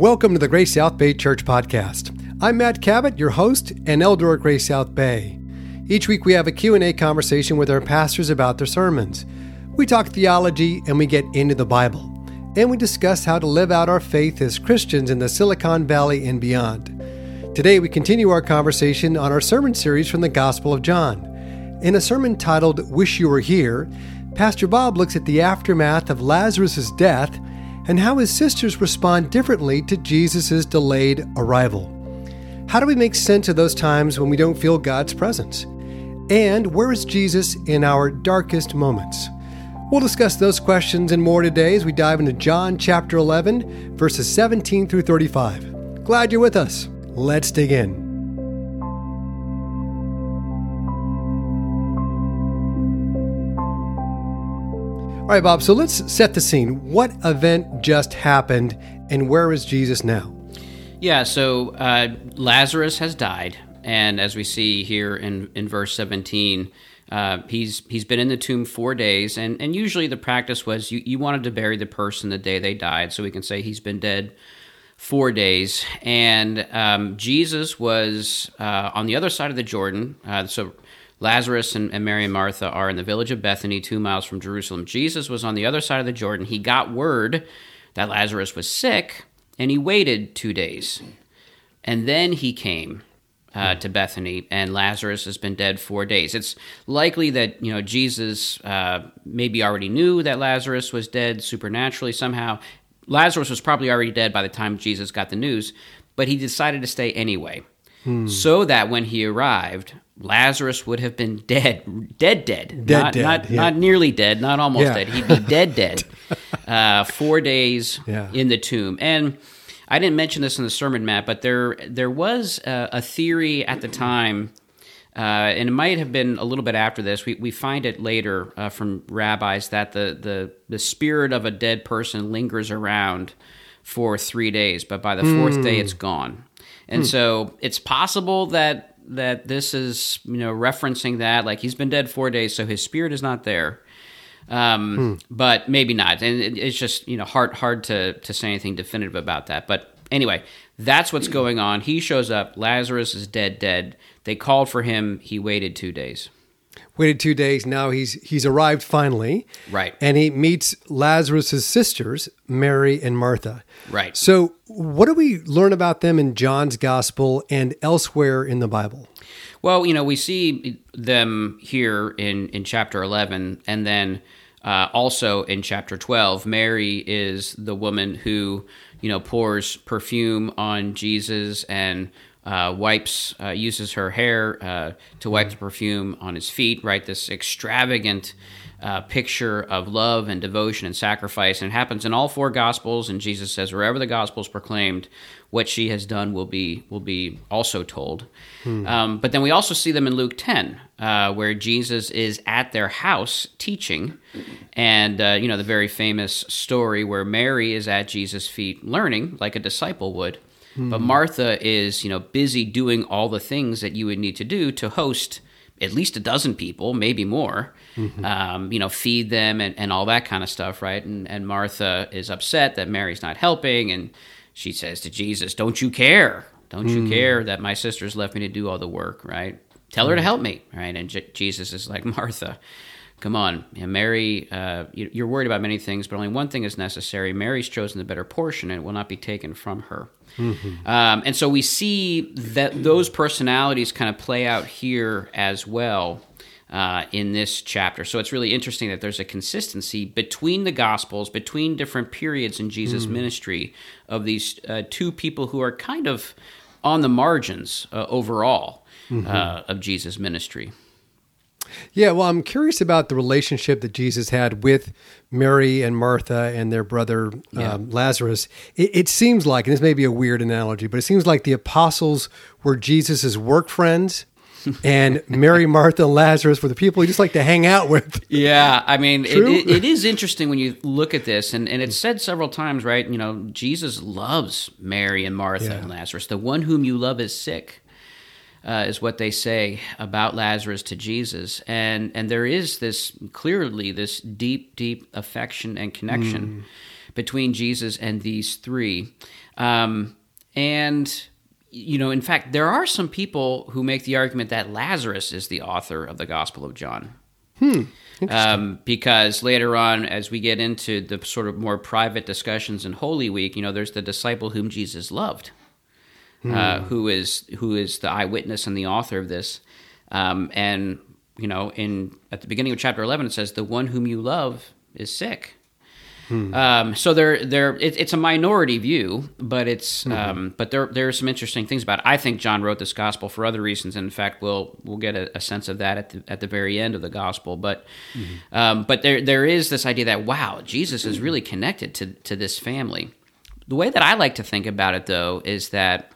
Welcome to the Grace South Bay Church Podcast. I'm Matt Cabot, your host and elder at Grace South Bay. Each week we have a Q&A conversation with our pastors about their sermons. We talk theology and we get into the Bible. And we discuss how to live out our faith as Christians in the Silicon Valley and beyond. Today we continue our conversation on our sermon series from the Gospel of John. In a sermon titled Wish You Were Here, Pastor Bob looks at the aftermath of Lazarus' death and how his sisters respond differently to Jesus' delayed arrival. How do we make sense of those times when we don't feel God's presence? And where is Jesus in our darkest moments? We'll discuss those questions and more today as we dive into John chapter 11, verses 17 through 35. Glad you're with us. Let's dig in. All right, Bob, so let's set the scene. What event just happened and where is Jesus now? Yeah, so uh, Lazarus has died. And as we see here in, in verse 17, uh, he's he's been in the tomb four days, and, and usually the practice was you, you wanted to bury the person the day they died, so we can say he's been dead four days. And um, Jesus was uh, on the other side of the Jordan. Uh, so Lazarus and, and Mary and Martha are in the village of Bethany, two miles from Jerusalem. Jesus was on the other side of the Jordan. He got word that Lazarus was sick, and he waited two days. And then he came uh, to Bethany, and Lazarus has been dead four days. It's likely that you know Jesus uh, maybe already knew that Lazarus was dead supernaturally somehow. Lazarus was probably already dead by the time Jesus got the news, but he decided to stay anyway, hmm. so that when he arrived, Lazarus would have been dead, dead, dead, dead, not dead, not, yeah. not nearly dead, not almost Yeah. dead. He'd be dead, dead. Uh, four days Yeah. in the tomb, and I didn't mention this in the sermon, Matt, but there there was a, a theory at the time, uh, and it might have been a little bit after this. We we find it later uh, from rabbis that the the the spirit of a dead person lingers around for three days, but by the fourth day, it's gone. And so it's possible that that this is you know referencing that like he's been dead four days, so his spirit is not there. Um, But maybe not, and it, it's just you know hard hard to to say anything definitive about that. But anyway, that's what's going on. He shows up. Lazarus is dead, dead. They called for him. He waited two days. Waited two days. Now he's he's arrived finally. Right. And he meets Lazarus' sisters, Mary and Martha. Right. So what do we learn about them in John's gospel and elsewhere in the Bible? Well, you know, we see them here in, in chapter 11, and then uh, also in chapter 12. Mary is the woman who, you know, pours perfume on Jesus and uh, wipes, uh, uses her hair uh, to wipe the perfume on his feet, right? This extravagant uh, picture of love and devotion and sacrifice. And it happens in all four gospels. And Jesus says, wherever the gospel is proclaimed, what she has done will be will be also told. Um, but then we also see them in Luke 10, uh, where Jesus is at their house teaching, and uh, you know the very famous story where Mary is at Jesus' feet learning, like a disciple would. But Martha is, you know, busy doing all the things that you would need to do to host at least a dozen people, maybe more, um, you know, feed them and, and all that kind of stuff, right? And, and Martha is upset that Mary's not helping. And she says to Jesus, Don't you care? Don't you care that my sisters left me to do all the work, right? Tell her to help me, right? And J- Jesus is like, Martha, come on. Mary, uh, you- you're worried about many things, but only one thing is necessary. Mary's chosen the better portion, and it will not be taken from her. Um, and so we see that those personalities kind of play out here as well uh, in this chapter. So it's really interesting that there's a consistency between the Gospels, between different periods in Jesus' ministry of these uh, two people who are kind of on the margins uh, overall uh, of Jesus' ministry. Yeah, well, I'm curious about the relationship that Jesus had with Mary and Martha and their brother um, Lazarus. It, it seems like, and this may be a weird analogy, but it seems like the apostles were Jesus's work friends, and Mary, Martha, and Lazarus were the people he just like to hang out with. Yeah, I mean, it, it, it is interesting when you look at this, and, and it's said several times, right? You know, Jesus loves Mary and Martha Yeah. and Lazarus. The one whom you love is sick, uh, is what they say about Lazarus to Jesus, and and there is this clearly this deep, deep affection and connection between Jesus and these three. Um, and you know, in fact, there are some people who make the argument that Lazarus is the author of the Gospel of John. Hmm. Um, because later on, as we get into the sort of more private discussions in Holy Week, you know, there's the disciple whom Jesus loved, uh, who is who is the eyewitness and the author of this. Um, and you know, in at the beginning of chapter eleven, it says, "The one whom you love is sick." Um, so there, there, it, it's a minority view, but it's, um, but there, there are some interesting things about it. I think John wrote this gospel for other reasons. And in fact, we'll, we'll get a, a sense of that at the, at the very end of the gospel. But, um, but there, there is this idea that wow, Jesus is really connected to to this family. The way that I like to think about it, though, is that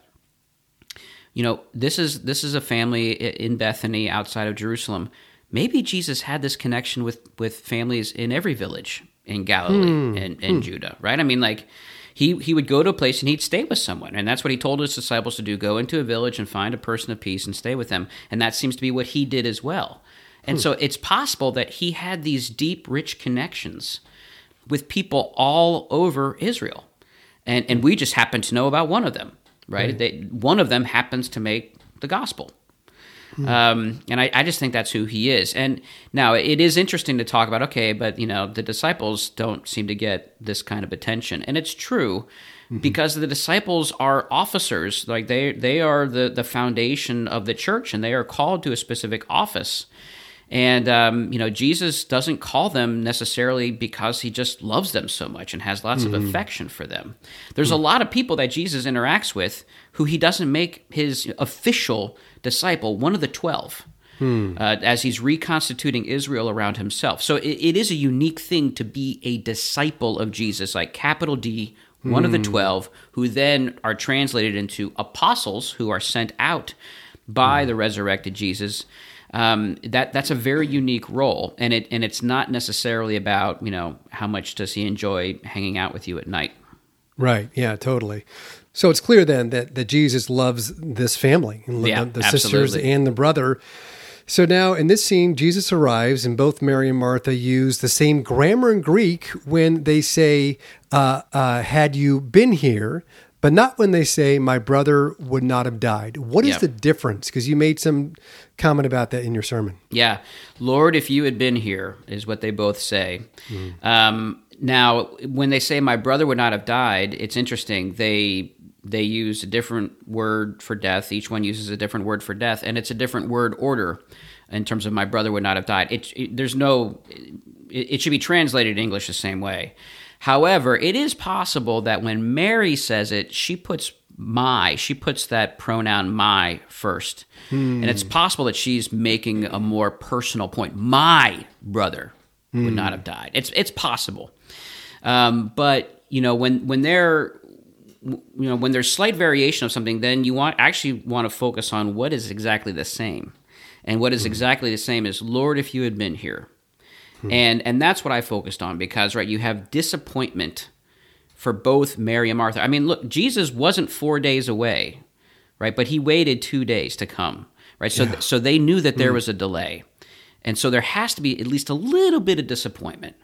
you know this is this is a family in Bethany outside of Jerusalem. Maybe Jesus had this connection with with families in every village in Galilee hmm. and, and hmm. Judah, right? I mean, like he he would go to a place and he'd stay with someone, and that's what he told his disciples to do: go into a village and find a person of peace and stay with them. And that seems to be what he did as well. And hmm. so it's possible that he had these deep, rich connections with people all over Israel, and and we just happen to know about one of them, right? They, one of them happens to make the gospel. Um, and I, I just think that's who he is. And now it is interesting to talk about, okay, but you know, the disciples don't seem to get this kind of attention. And it's true because the disciples are officers. Like they, they are the, the foundation of the church and they are called to a specific office. And, um, you know, Jesus doesn't call them necessarily because he just loves them so much and has lots of mm-hmm. affection for them. There's a hmm. lot of people that Jesus interacts with who he doesn't make his official disciple, one of the 12, hmm. uh, as he's reconstituting Israel around himself. So it, it is a unique thing to be a disciple of Jesus, like capital D, one of the hmm. 12, who then are translated into apostles who are sent out by the resurrected Jesus um, that that's a very unique role, and it and it's not necessarily about you know how much does he enjoy hanging out with you at night. Right. Yeah, totally. So it's clear then that, that Jesus loves this family, Yeah, the, the sisters and the brother. So now in this scene, Jesus arrives, and both Mary and Martha use the same grammar in Greek when they say, uh, uh, "Had you been here," but not when they say, "My brother would not have died." What is the difference? Because you made some comment about that in your sermon. Yeah, Lord, if you had been here, is what they both say. Um, now, when they say my brother would not have died, it's interesting. They they use a different word for death. Each one uses a different word for death, and it's a different word order in terms of my brother would not have died. It, it- there's no. It, it should be translated in English the same way. However, it is possible that when Mary says it, she puts my, she puts that pronoun my first. And it's possible that she's making a more personal point. My brother would not have died. It's it's possible. Um, but you know, when when they're you know when there's slight variation of something, then you want actually want to focus on what is exactly the same, and what is exactly the same is Lord, if you had been here, Mm-hmm. and and that's what I focused on because right, you have disappointment for both Mary and Martha. I mean, look, Jesus wasn't four days away, right? But he waited two days to come, right? So so they knew that there mm. was a delay, and so there has to be at least a little bit of disappointment.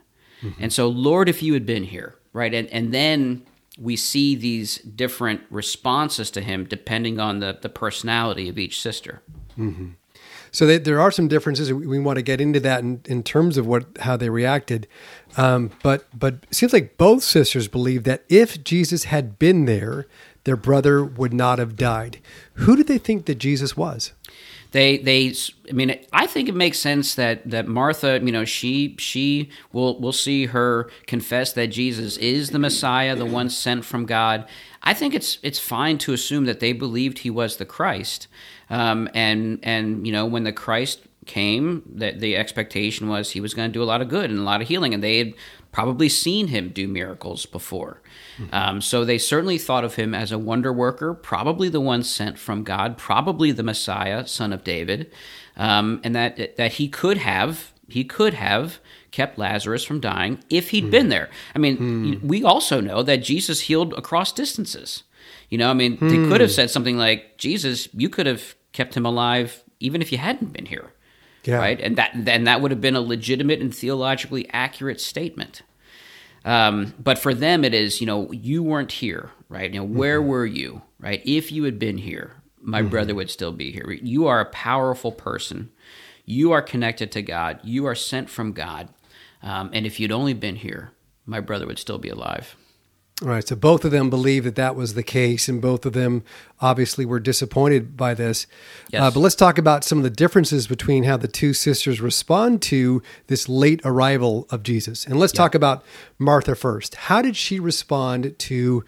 Mm-hmm. And so, Lord, if you had been here, right? And and then we see these different responses to him depending on the, the personality of each sister. Mm-hmm. So they, there are some differences. We, want to get into that in, in terms of what how they reacted. Um, but but it seems like both sisters believe that if Jesus had been there, their brother would not have died. Who did they think that Jesus was? They they I mean I think it makes sense that that Martha, you know, she she will will see her confess that Jesus is the Messiah, the one sent from God. I think it's it's fine to assume that they believed he was the Christ. Um, and and you know, when the Christ came, that the expectation was he was going to do a lot of good and a lot of healing and they had probably seen him do miracles before. Um, so they certainly thought of him as a wonder worker, probably the one sent from God, probably the Messiah, son of David, um, and that that he could have he could have kept Lazarus from dying if he'd been there. I mean, we also know that Jesus healed across distances. You know, I mean, they could have said something like, "Jesus, you could have kept him alive even if you hadn't been here." Yeah. right? And that then that would have been a legitimate and theologically accurate statement. Um, but for them, it is, you know, you weren't here, right? You know, where mm-hmm. were you, right? If you had been here, my mm-hmm. brother would still be here. You are a powerful person. You are connected to God. You are sent from God. Um, and if you'd only been here, my brother would still be alive. All right. So both of them believe that that was the case, and both of them obviously were disappointed by this. Yes. Uh, but let's talk about some of the differences between how the two sisters respond to this late arrival of Jesus. And let's yeah. talk about Martha first. How did she respond to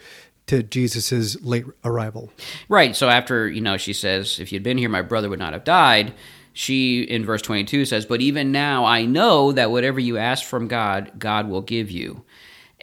to Jesus's late arrival? Right. So after you know, she says, "If you'd been here, my brother would not have died." She in verse twenty two says, "But even now, I know that whatever you ask from God, God will give you."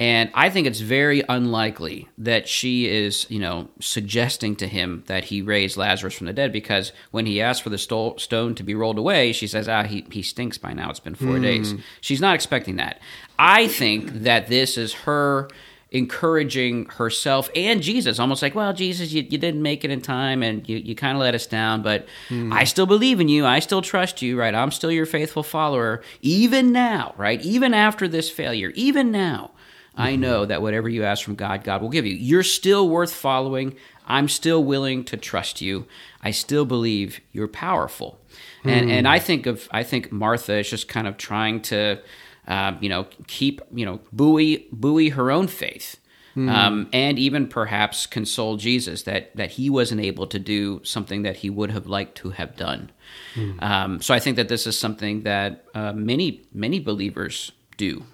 And I think it's very unlikely that she is, you know, suggesting to him that he raised Lazarus from the dead because when he asks for the sto- stone to be rolled away, she says, ah, he, he stinks by now. It's been four mm. days. She's not expecting that. I think that this is her encouraging herself and Jesus, almost like, well, Jesus, you, you didn't make it in time and you, you kind of let us down, but mm. I still believe in you. I still trust you, right? I'm still your faithful follower, even now, right? Even after this failure, even now. I mm-hmm. know that whatever you ask from God, God will give you. You're still worth following. I'm still willing to trust you. I still believe you're powerful. And mm. and I think of I think Martha is just kind of trying to uh, you know keep you know buoy buoy her own faith. Mm. Um, and even perhaps console Jesus that that he wasn't able to do something that he would have liked to have done. Mm. Um, so I think that this is something that uh, many many believers do.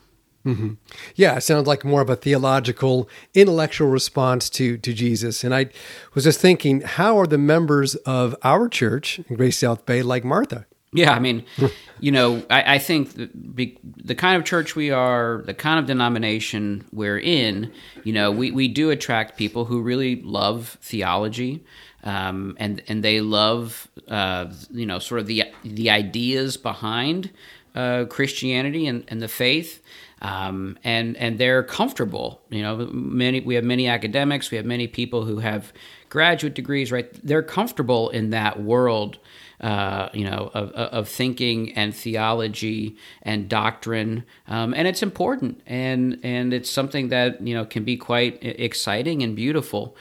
Mm-hmm. Yeah, it sounds like more of a theological, intellectual response to to Jesus. And I was just thinking, how are the members of our church in Grace South Bay like Martha? Yeah, I mean, you know, I, I think the, the, kind of church we are, the kind of denomination we're in, you know, we, we do attract people who really love theology. Um, and and they love uh, you know sort of the the ideas behind uh, Christianity and, and the faith, um, and and they're comfortable. You know, many we have many academics, we have many people who have graduate degrees. Right, they're comfortable in that world. Uh, you know, of, of thinking and theology and doctrine, um, and it's important, and and it's something that you know can be quite exciting and beautiful.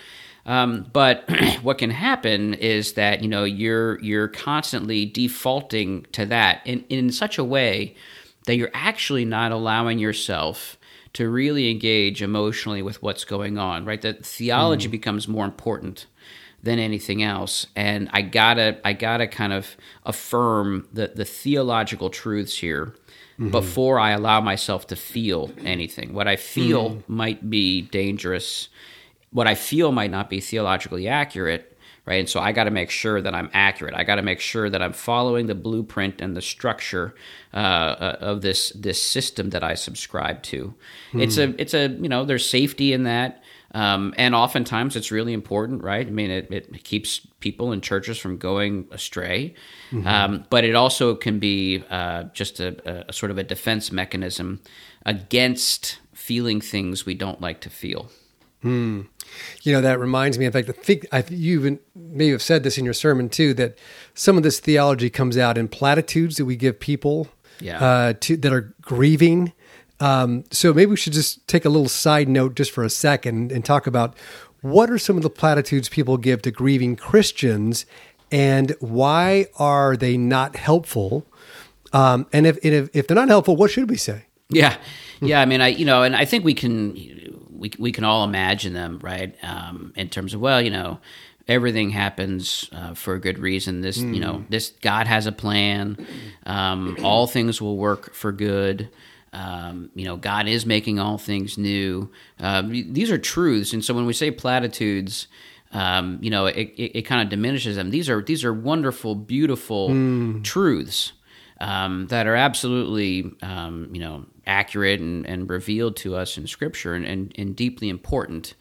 Um, but what can happen is that you know you're you're constantly defaulting to that in in such a way that you're actually not allowing yourself to really engage emotionally with what's going on, right? That theology mm. becomes more important than anything else. And I gotta I gotta kind of affirm the, the theological truths here mm-hmm. before I allow myself to feel anything. What I feel mm. might be dangerous. What I feel might not be theologically accurate right? And so I got to make sure that I'm accurate. I got to make sure that I'm following the blueprint and the structure uh, uh, of this this system that I subscribe to. Hmm. It's a it's a you know there's safety in that. Um, and oftentimes it's really important, right? I mean, it, it keeps people in churches from going astray, mm-hmm. um, but it also can be uh, just a, a, sort of a defense mechanism against feeling things we don't like to feel. Hmm. You know, that reminds me. In fact, I think I, you even may have said this in your sermon too. That some of this theology comes out in platitudes that we give people yeah. uh, to, that are grieving. Um, so maybe we should just take a little side note just for a second and talk about what are some of the platitudes people give to grieving Christians, and why are they not helpful? Um, and if, if if they're not helpful, what should we say? Yeah, yeah. I mean, I you know, and I think we can we we can all imagine them, right? Um, in terms of well, you know, everything happens uh, for a good reason. This, mm. you know, hmm. this God has a plan. Um, all things will work for good. Um, you know, God is making all things new. Uh, these are truths, and so when we say platitudes, um, you know, it, it, it kind of diminishes them. These are these are wonderful, beautiful mm. truths um, that are absolutely, um, you know, accurate and, and revealed to us in Scripture and, and, and deeply important.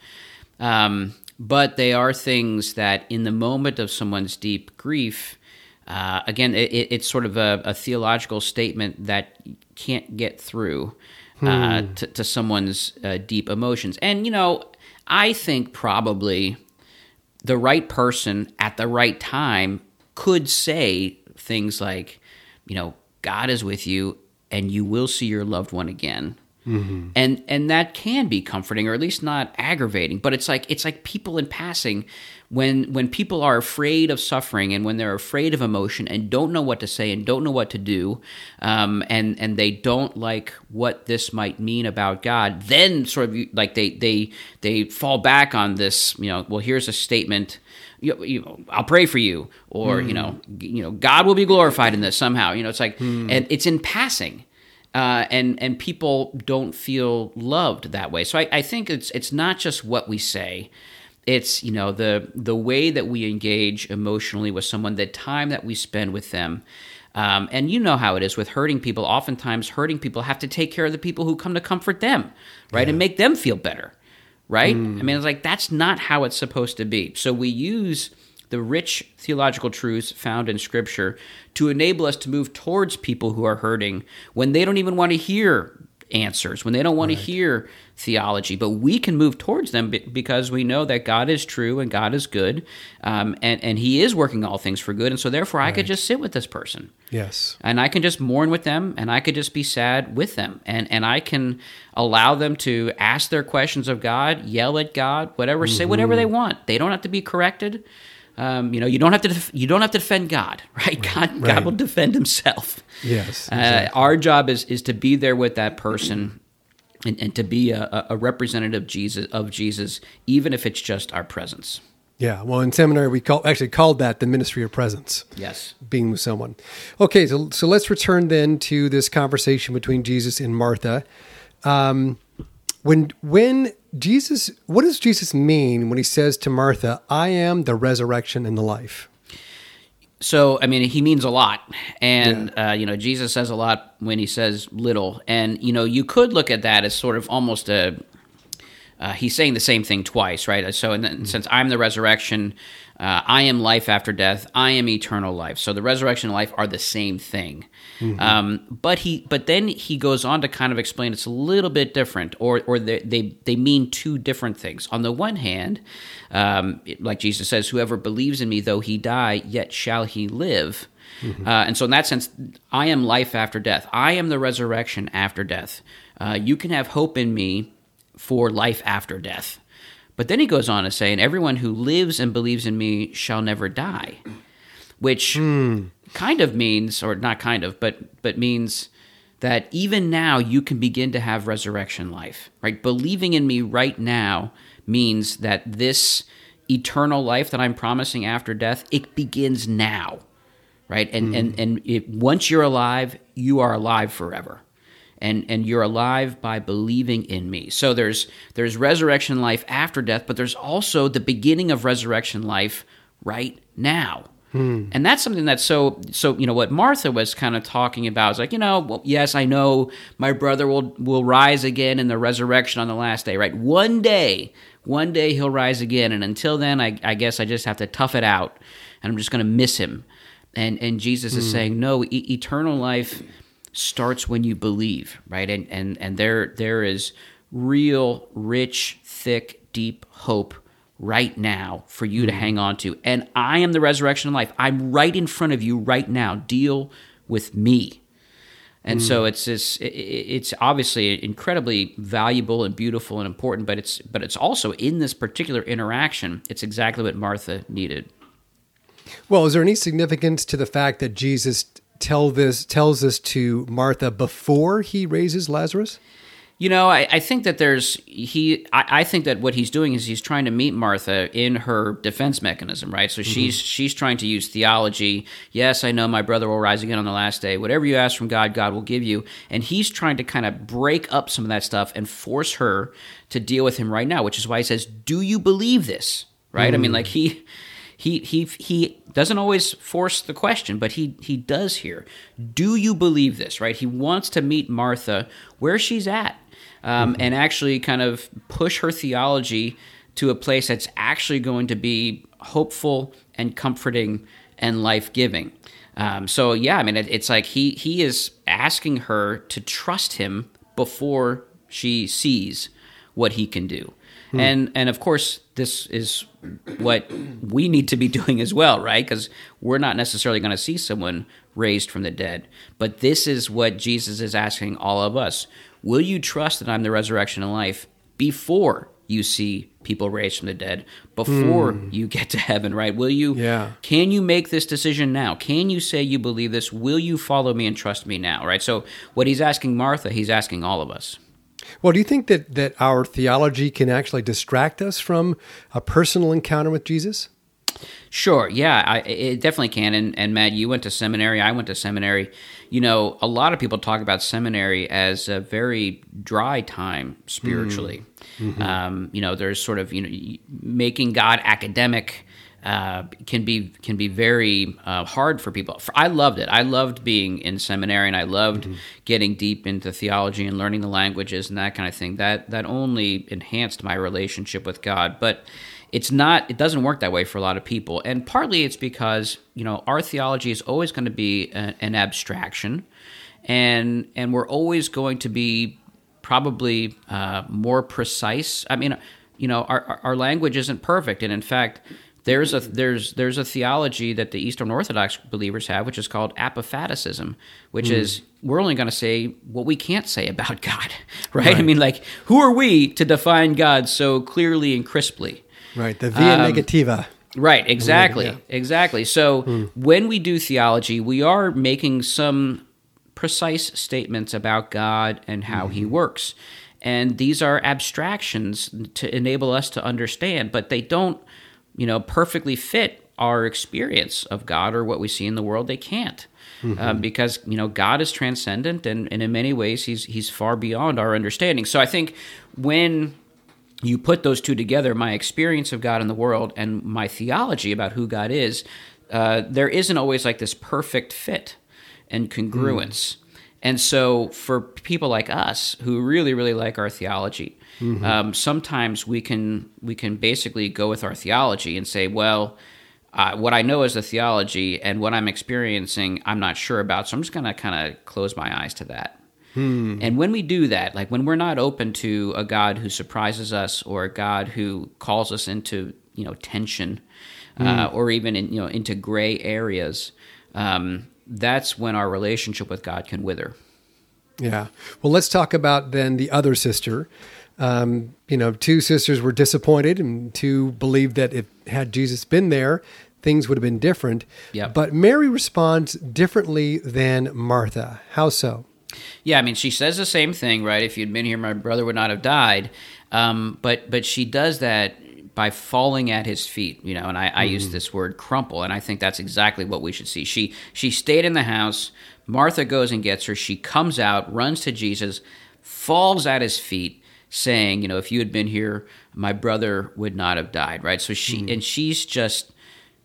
Um, but they are things that, in the moment of someone's deep grief, uh, again, it, it's sort of a, a, theological statement that can't get through uh, hmm. to, to, someone's uh, deep emotions. And, you know, I think probably the right person at the right time could say things like, you know, God is with you and you will see your loved one again. Mm-hmm. And and that can be comforting or at least not aggravating, but it's like it's like people in passing when when people are afraid of suffering and when they're afraid of emotion and don't know what to say and don't know what to do um, and and they don't like what this might mean about God, then sort of like they they they fall back on this, you know, well here's a statement you, you, I'll pray for you, or mm. you know, you know, God will be glorified in this somehow. You know, it's like, mm. and it's in passing, uh, and and people don't feel loved that way. So I, I think it's it's not just what we say, it's you know the the way that we engage emotionally with someone, the time that we spend with them. Um, and you know how it is with hurting people. Oftentimes, hurting people have to take care of the people who come to comfort them, right, yeah. and make them feel better right? Mm. I mean, it's like that's not how it's supposed to be. So we use the rich theological truths found in Scripture to enable us to move towards people who are hurting when they don't even want to hear answers, when they don't want right. to hear theology. But we can move towards them because we know that God is true and God is good, um, and and He is working all things for good. And so, therefore, right. I could just sit with this person. Yes, and I can just mourn with them, and I could just be sad with them, and and I can allow them to ask their questions of God, yell at God, whatever, mm-hmm. say whatever they want. They don't have to be corrected. Um, you know, you don't have to def- you don't have to defend God, right? God right. God will defend Himself. Yes. Uh, exactly. Uh, our job is is to be there with that person. And, and to be a, a representative Jesus of Jesus, even if it's just our presence. Yeah, well, in seminary we call actually called that the ministry of presence. Yes, being with someone. Okay, so so let's return then to this conversation between Jesus and Martha. Um, when when Jesus, what does Jesus mean when he says to Martha, "I am the resurrection and the life"? So, I mean, he means a lot, and yeah. uh, you know, Jesus says a lot when he says little, and you know, you could look at that as sort of almost a uh, he's saying the same thing twice, right? So, the, mm-hmm. since I'm the resurrection, uh, I am life after death. I am eternal life. So the resurrection and life are the same thing. Mm-hmm. Um, but he, but then he goes on to kind of explain it's a little bit different, or or they they, they mean two different things. On the one hand, um, like Jesus says, "Whoever believes in me, though he die, yet shall he live." Mm-hmm. Uh, and so, in that sense, I am life after death. I am the resurrection after death. Uh, you can have hope in me for life after death. But then he goes on to say, and everyone who lives and believes in me shall never die, which mm. Kind of means, or not kind of, but but means that even now you can begin to have resurrection life, right? Believing in me right now means that this eternal life that I'm promising after death, it begins now, right? And mm. and and it, once you're alive, you are alive forever and and you're alive by believing in me. So there's there's resurrection life after death, but there's also the beginning of resurrection life right now. Hmm. And that's something that's so so you know what Martha was kind of talking about is like you know well, yes I know my brother will will rise again in the resurrection on the last day right one day one day he'll rise again and until then I, I guess I just have to tough it out and I'm just going to miss him and and Jesus hmm. is saying no e- eternal life starts when you believe, right? And and and there there is real rich, thick, deep hope right now for you to mm-hmm. hang on to. And I am the resurrection of life. I'm right in front of you right now. Deal with me. And mm. so it's this, it's obviously incredibly valuable and beautiful and important, but it's but it's also in this particular interaction, it's exactly what Martha needed. Well, is there any significance to the fact that Jesus tell this tells this to Martha before he raises Lazarus? You know, I, I think that there's he. I, I, think that what he's doing is he's trying to meet Martha in her defense mechanism, right? So mm-hmm. she's she's trying to use theology. Yes, I know my brother will rise again on the last day. Whatever you ask from God, God will give you. And he's trying to kind of break up some of that stuff and force her to deal with him right now, which is why he says, "Do you believe this?" Right? Mm. I mean, mm. like he he he he doesn't always force the question, but he he does here. Do you believe this? Right? He wants to meet Martha where she's at, um, mm-hmm. and actually kind of push her theology to a place that's actually going to be hopeful and comforting and life giving. Um, so yeah, I mean, it, it's like he he is asking her to trust him before she sees what he can do. Hmm. And and of course, this is what we need to be doing as well, right? Because we're not necessarily going to see someone raised from the dead, but this is what Jesus is asking all of us. Will you trust that I'm the resurrection and life before you see people raised from the dead before mm. you get to heaven, right? Will you yeah. can you make this decision now? Can you say you believe this? Will you follow me and trust me now, right? So what he's asking Martha, he's asking all of us. Well, do you think that that our theology can actually distract us from a personal encounter with Jesus? Sure. Yeah, I, it definitely can. And, and Matt, you went to seminary. I went to seminary. You know, a lot of people talk about seminary as a very dry time spiritually. Mm-hmm. Um, you know, there's sort of you know making God academic. Uh, can be can be very uh, hard for people. I loved it. I loved being in seminary, and I loved mm-hmm. getting deep into theology and learning the languages and that kind of thing. That that only enhanced my relationship with God. But it's not it doesn't work that way for a lot of people and partly it's because you know our theology is always going to be a, an abstraction and and we're always going to be probably uh, more precise i mean you know our, our language isn't perfect and in fact there's a there's there's a theology that the Eastern Orthodox believers have, which is called apophaticism, which mm. is we're only going to say what we can't say about God, right? right? I mean, like who are we to define God so clearly and crisply? Right, the via um, negativa. Right, exactly, yeah. exactly. So hmm. when we do theology, we are making some precise statements about God and how mm-hmm. He works, and these are abstractions to enable us to understand, but they don't, you know, perfectly fit our experience of God or what we see in the world. They can't. Mm-hmm. Um, because you know God is transcendent, and, and in many ways He's He's far beyond our understanding. So I think when you put those two together, my experience of God in the world and my theology about who God is, uh, there isn't always like this perfect fit and congruence. Mm. And so, for people like us who really, really like our theology, mm-hmm. um, sometimes we can we can basically go with our theology and say, well, uh, what I know is the theology, and what I'm experiencing, I'm not sure about. So I'm just going to kind of close my eyes to that. Hmm. And when we do that, like when we're not open to a God who surprises us or a God who calls us into, you know, tension hmm. uh, or even in, you know, into gray areas, um, that's when our relationship with God can wither. Yeah. Well, let's talk about then the other sister. Um, you know, two sisters were disappointed, and two believed that if had Jesus been there, things would have been different. Yep. But Mary responds differently than Martha. How so? Yeah, I mean, she says the same thing, right? If you'd been here, my brother would not have died. Um, but but she does that by falling at his feet, you know. And I, I mm. use this word crumple, and I think that's exactly what we should see. She she stayed in the house. Martha goes and gets her. She comes out, runs to Jesus, falls at his feet, saying, you know, if you had been here, my brother would not have died, right? So she mm. and she's just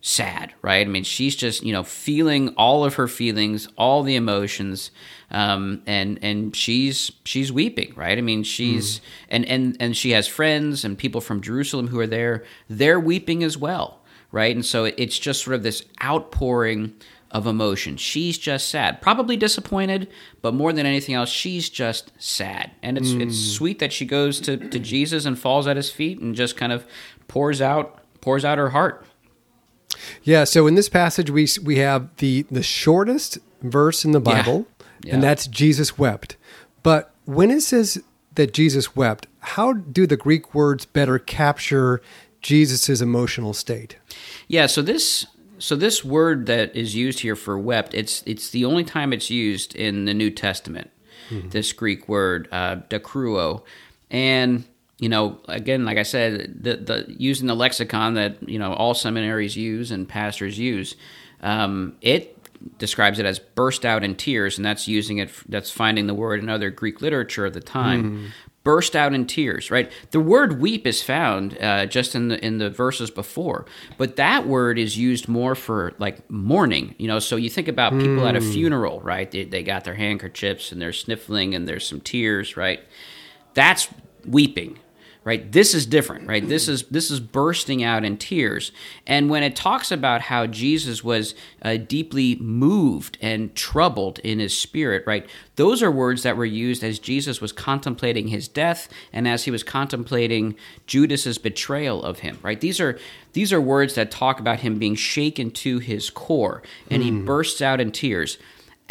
sad, right? I mean, she's just you know feeling all of her feelings, all the emotions, um, and and she's she's weeping, right? I mean, she's mm. and and and she has friends and people from Jerusalem who are there. They're weeping as well, right? And so it's just sort of this outpouring of emotion. She's just sad, probably disappointed, but more than anything else, she's just sad. And it's mm. it's sweet that she goes to to Jesus and falls at his feet and just kind of pours out pours out her heart. Yeah, so in this passage we we have the the shortest verse in the Bible, yeah. Yeah. and that's Jesus wept. But when it says that Jesus wept, how do the Greek words better capture Jesus' emotional state? Yeah, so this so this word that is used here for wept, it's it's the only time it's used in the New Testament. Mm-hmm. This Greek word, uh, dakruo, and you know, again, like I said, the, the using the lexicon that you know all seminaries use and pastors use, um, it describes it as burst out in tears, and that's using it. That's finding the word in other Greek literature at the time. Mm. Burst out in tears, right? The word "weep" is found uh, just in the in the verses before, but that word is used more for like mourning. You know, so you think about people mm. at a hmm. funeral, right? They, they got their handkerchiefs and they're sniffling and there's some tears, right? That's weeping right? This is different right? This is this is bursting out in tears. And when it talks about how jesus was uh, deeply moved and troubled in his spirit right? Those are words that were used as jesus was contemplating his death and as he was contemplating judas's betrayal of him right? These are these are words that talk about him being shaken to his core and he hmm. bursts out in tears.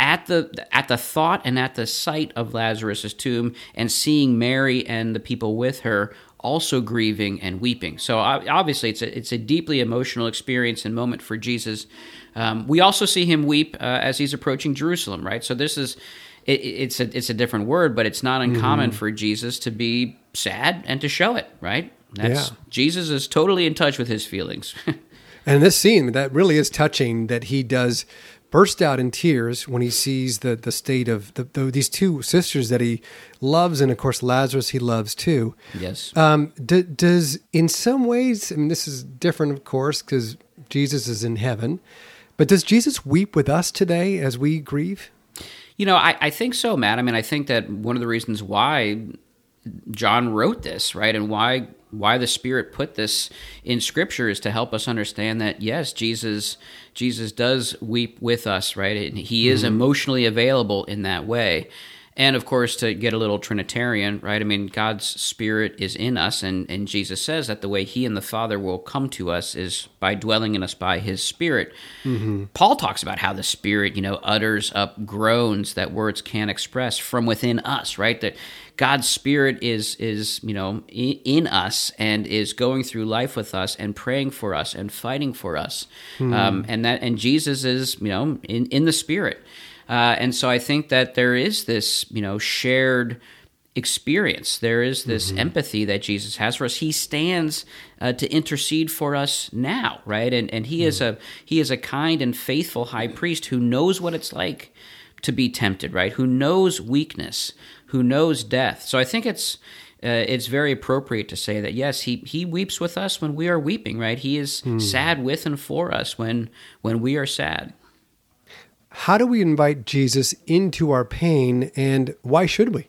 At the at the thought and at the sight of Lazarus's tomb and seeing Mary and the people with her also grieving and weeping. So obviously, it's a, it's a deeply emotional experience and moment for Jesus. Um, we also see him weep uh, as he's approaching Jerusalem, right? So this is it, it's a it's a different word, but it's not uncommon mm-hmm. for Jesus to be sad and to show it, right? That's, yeah. Jesus is totally in touch with his feelings. and this scene that really is touching that he does burst out in tears when he sees the the state of the, the, these two sisters that he loves, and of course Lazarus he loves too. Yes. Um, d- does in some ways, I mean, this is different, of course, because Jesus is in heaven. But does Jesus weep with us today as we grieve? You know, I, I think so, Matt. I mean, I think that one of the reasons why John wrote this, right, and why why the Spirit put this in Scripture is to help us understand that yes, Jesus Jesus does weep with us, right? And he is mm-hmm. emotionally available in that way. And of course, to get a little Trinitarian, right? I mean, God's Spirit is in us, and, and Jesus says that the way He and the Father will come to us is by dwelling in us by His Spirit. Mm-hmm. Paul talks about how the Spirit, you know, utters up groans that words can't express from within us, right? That God's Spirit is is you know in, us and is going through life with us and praying for us and fighting for us, mm-hmm. um, and that and Jesus is you know in in the Spirit. Uh, and so I think that there is this, you know, shared experience. There is this mm-hmm. empathy that Jesus has for us. He stands uh, to intercede for us now, right? And and he mm. is a he is a kind and faithful high priest who knows what it's like to be tempted, right? Who knows weakness, who knows death. So I think it's uh, it's very appropriate to say that yes, he he weeps with us when we are weeping, right? He is mm. sad with and for us when when we are sad how do we invite Jesus into our pain and why should we?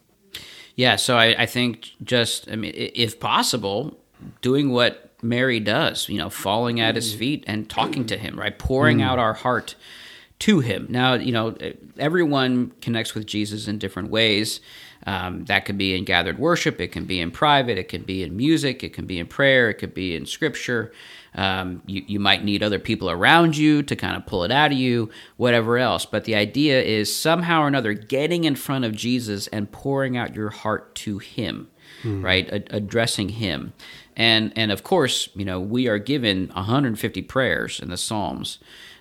Yeah, so I, I think just, I mean, if possible, doing what Mary does, you know, falling at his feet and talking to him, right? Pouring mm. out our heart to him. Now, you know, everyone connects with Jesus in different ways. Um, that could be in gathered worship, it can be in private, it can be in music, it can be in prayer, it could be in scripture. Um, you, you might need other people around you to kind of pull it out of you, whatever else. But the idea is somehow or another getting in front of Jesus and pouring out your heart to Him, mm. right? A- addressing Him. And, and of course, you know, we are given 150 prayers in the Psalms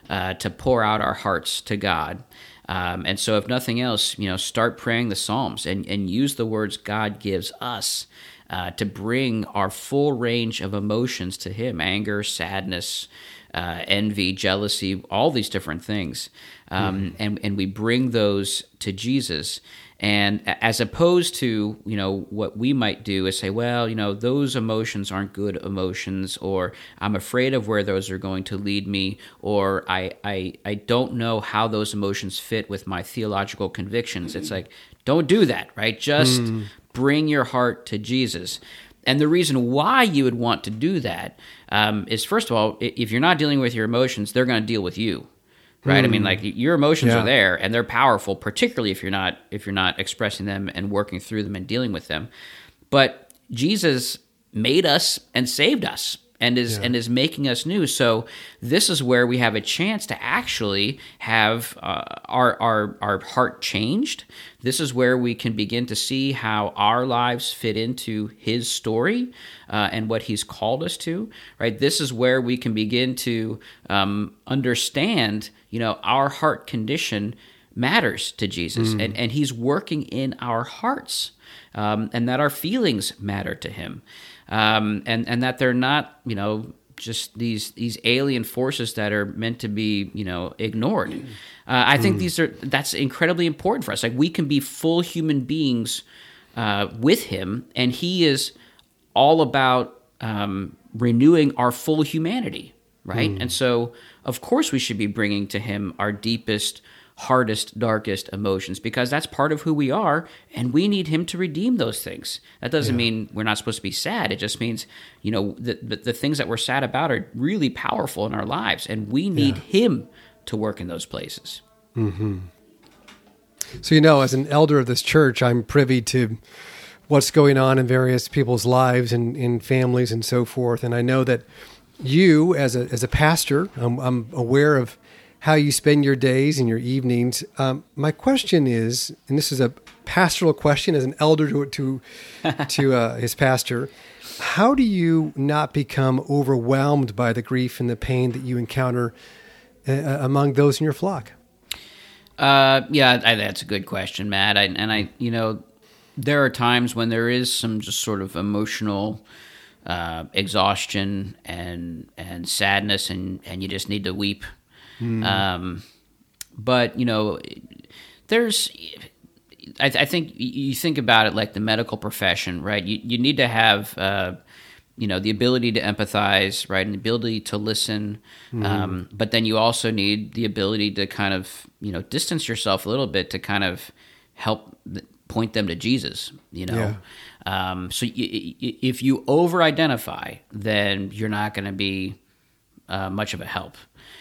uh, to pour out our hearts to God. Um, and so, if nothing else, you know, start praying the Psalms and, and use the words God gives us uh, to bring our full range of emotions to Him anger, sadness, uh, envy, jealousy, all these different things. Um, mm-hmm. and, and we bring those to Jesus. And as opposed to, you know, what we might do is say, well, you know, those emotions aren't good emotions, or I'm afraid of where those are going to lead me, or I, I, I don't know how those emotions fit with my theological convictions. It's like, don't do that, right? Just mm bring your heart to Jesus. And the reason why you would want to do that um, is, first of all, if you're not dealing with your emotions, they're going to deal with you, right? Mm. I mean, like your emotions yeah. are there and they're powerful, particularly if you're not if you're not expressing them and working through them and dealing with them. But Jesus made us and saved us and is yeah. and is making us new. So this is where we have a chance to actually have uh, our our our heart changed. This is where we can begin to see how our lives fit into His story uh, and what He's called us to. Right. This is where we can begin to um, understand. You know, our heart condition matters to Jesus, mm. and and He's working in our hearts, um, and that our feelings matter to Him um, and and that they're not you know just these these alien forces that are meant to be you know ignored. Uh, I think mm. these are that's incredibly important for us. Like we can be full human beings uh, with Him, and He is all about um, renewing our full humanity, right? Mm. And so, of course, we should be bringing to Him our deepest hardest, darkest emotions because that's part of who we are, and we need Him to redeem those things. That doesn't yeah. mean we're not supposed to be sad. It just means, you know, the, the, the, things that we're sad about are really powerful in our lives, and we need yeah. Him to work in those places. Mm-hmm. So, you know, as an elder of this church, I'm privy to what's going on in various people's lives and in families and so forth. And I know that you, as a, as a pastor, I'm, I'm aware of how you spend your days and your evenings. Um, my question is, and this is a pastoral question as an elder to to, to uh, his pastor. How do you not become overwhelmed by the grief and the pain that you encounter uh, uh among those in your flock? Uh, yeah, I, that's a good question, Matt. I, and I, you know, there are times when there is some just sort of emotional uh, exhaustion and and sadness, and and you just need to weep. Mm. Um, but you know, there's. I, I, think you think about it like the medical profession, right? You you need to have uh, you know the ability to empathize right and the ability to listen mm. um, but then you also need the ability to kind of you know distance yourself a little bit to kind of help point them to jesus you know yeah. um, so y- y- if you over identify then you're not going to be uh, much of a help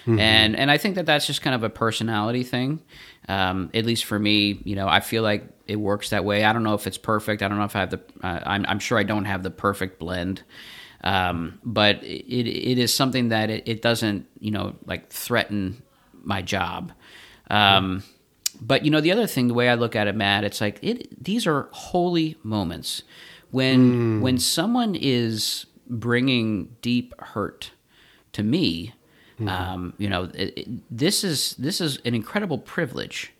mm-hmm. and and i think that that's just kind of a personality thing um, at least for me you know i feel like it works that way. I don't know if it's perfect. I don't know if I have the. Uh, I'm, I'm sure I don't have the perfect blend, um, but it it is something that it, it, doesn't you know like threaten my job. Um, but you know the other thing, the way I look at it, Matt, it's like it. These are holy moments when mm. when someone is bringing deep hurt to me. Mm. Um, you know, it, it, this is this is an incredible privilege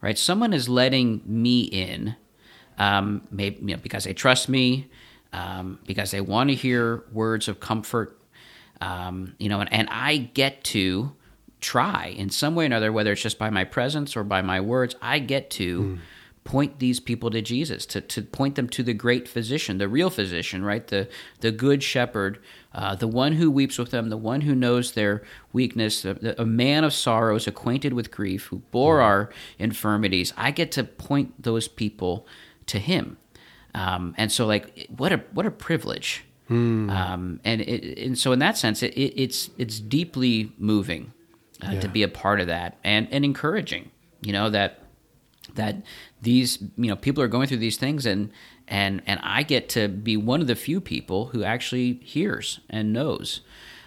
right? Someone is letting me in, um, maybe you know, because they trust me, um, because they want to hear words of comfort, um, you know, and, and I get to try in some way or another, whether it's just by my presence or by my words, I get to. Mm point these people to Jesus, to, to point them to the great physician, the real physician, right? The, the good shepherd, uh, the one who weeps with them, the one who knows their weakness, a, a man of sorrows, acquainted with grief, who bore our infirmities. I get to point those people to him. Um, and so, like, what a what a privilege. Mm. Um, and it, and so, in that sense, it, it, it's it's deeply moving uh, yeah. to be a part of that, and and encouraging. You know that that these you know people are going through these things and and and I get to be one of the few people who actually hears and knows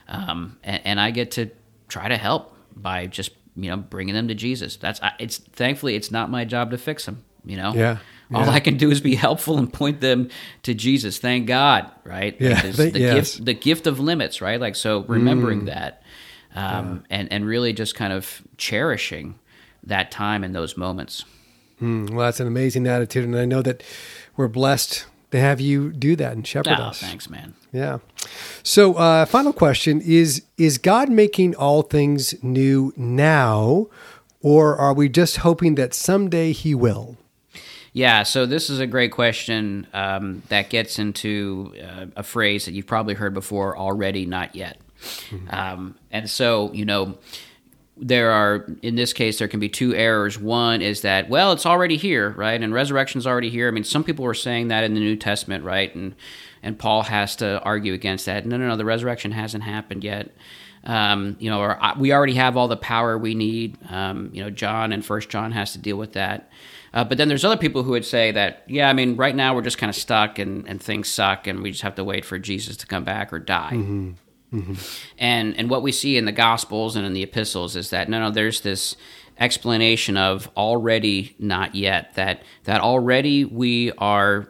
um, and, and, I get to try to help by just you know bringing them to Jesus that's it's thankfully it's not my job to fix them you know yeah all I can do is be helpful and point them to Jesus. Thank God, right? Yeah, the yes. gift, the gift of limits, right? Like so, remembering mm. that, um, yeah. and and really just kind of cherishing that time and those moments. Mm, well, that's an amazing attitude, and I know that we're blessed to have you do that and shepherd oh, us. Thanks, man. Yeah. So, uh, final question is: Is God making all things new now, or are we just hoping that someday He will? Yeah, so this is a great question um, that gets into uh, a phrase that you've probably heard before already, not yet. Mm-hmm. Um, and so, you know, there are in this case there can be two errors. One is that well it's already here right? And resurrection's already here. I mean some people were saying that in the new testament right? And and paul has to argue against that. No no no the resurrection hasn't happened yet. Um, you know or we already have all the power we need. Um, you know john and first john has to deal with that. Uh, but then there's other people who would say that yeah i mean right now we're just kind of stuck and, and things suck and we just have to wait for jesus to come back or die. Mm-hmm. Mm-hmm. And and what we see in the Gospels and in the epistles is that no, no, there's this explanation of already not yet that that already we are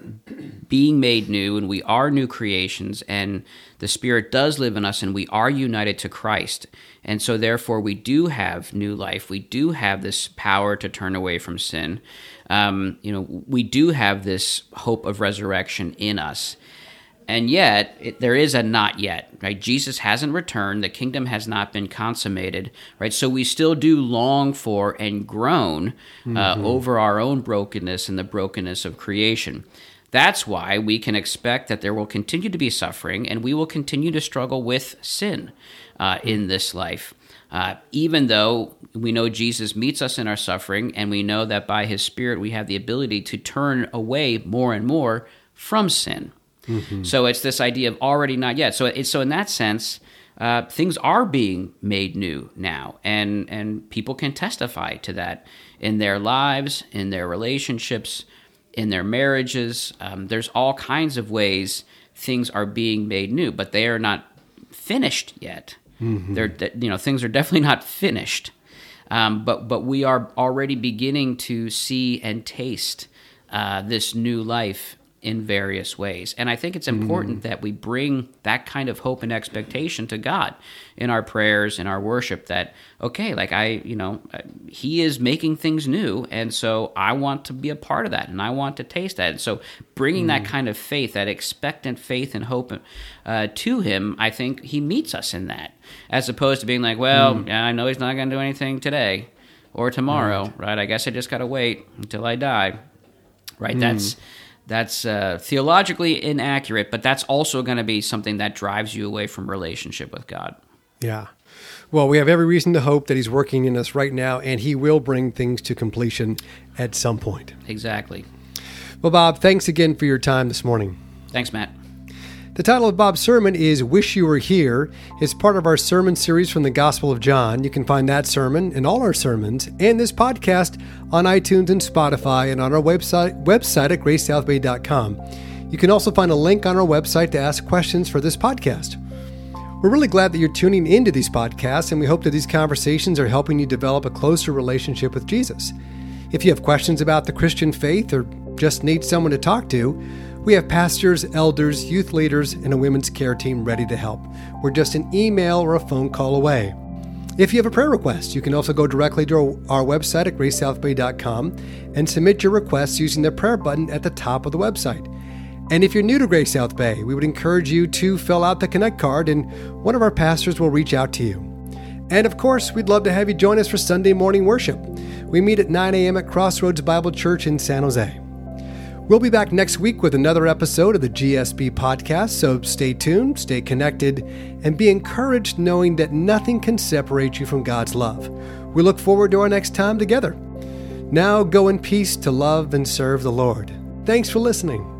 being made new and we are new creations and the spirit does live in us and we are united to Christ. And so therefore we do have new life. We do have this power to turn away from sin. Um, you know we do have this hope of resurrection in us and yet, it, there is a not yet, right? Jesus hasn't returned. The kingdom has not been consummated, right? So we still do long for and groan uh, mm-hmm. over our own brokenness and the brokenness of creation. That's why we can expect that there will continue to be suffering and we will continue to struggle with sin uh, in this life. Uh, even though we know Jesus meets us in our suffering and we know that by his Spirit we have the ability to turn away more and more from sin. Mm-hmm. So it's this idea of already not yet. So it's so in that sense, uh, things are being made new now, and and people can testify to that in their lives, in their relationships, in their marriages. Um, there's all kinds of ways things are being made new, but they are not finished yet. Mm-hmm. They're you know things are definitely not finished. Um, but but we are already beginning to see and taste uh, this new life in various ways. And I think it's important mm. that we bring that kind of hope and expectation to God in our prayers, in our worship that, okay, like I, you know, He is making things new. And so I want to be a part of that and I want to taste that. And so bringing mm. that kind of faith, that expectant faith and hope uh, to Him, I think He meets us in that, as opposed to being like, well, mm. I know He's not going to do anything today or tomorrow, right. right? I guess I just got to wait until I die, right? Mm. That's that's uh, theologically inaccurate, but that's also going to be something that drives you away from relationship with God. Yeah. Well, we have every reason to hope that He's working in us right now, and He will bring things to completion at some point. Exactly. Well, Bob, thanks again for your time this morning. Thanks, Matt. The title of Bob's sermon is Wish You Were Here. It's part of our sermon series from the Gospel of John. You can find that sermon and all our sermons and this podcast on iTunes and Spotify and on our website, website at gracesouthbay.com. You can also find a link on our website to ask questions for this podcast. We're really glad that you're tuning into these podcasts, and we hope that these conversations are helping you develop a closer relationship with Jesus. If you have questions about the Christian faith or just need someone to talk to, we have pastors, elders, youth leaders, and a women's care team ready to help. We're just an email or a phone call away. If you have a prayer request, you can also go directly to our website at gracesouthbay.com and submit your requests using the prayer button at the top of the website. And if you're new to Grace South Bay, we would encourage you to fill out the Connect card and one of our pastors will reach out to you. And of course, we'd love to have you join us for Sunday morning worship. We meet at 9 a.m. at Crossroads Bible Church in San Jose. We'll be back next week with another episode of the GSB podcast, so stay tuned, stay connected, and be encouraged knowing that nothing can separate you from God's love. We look forward to our next time together. Now go in peace to love and serve the Lord. Thanks for listening.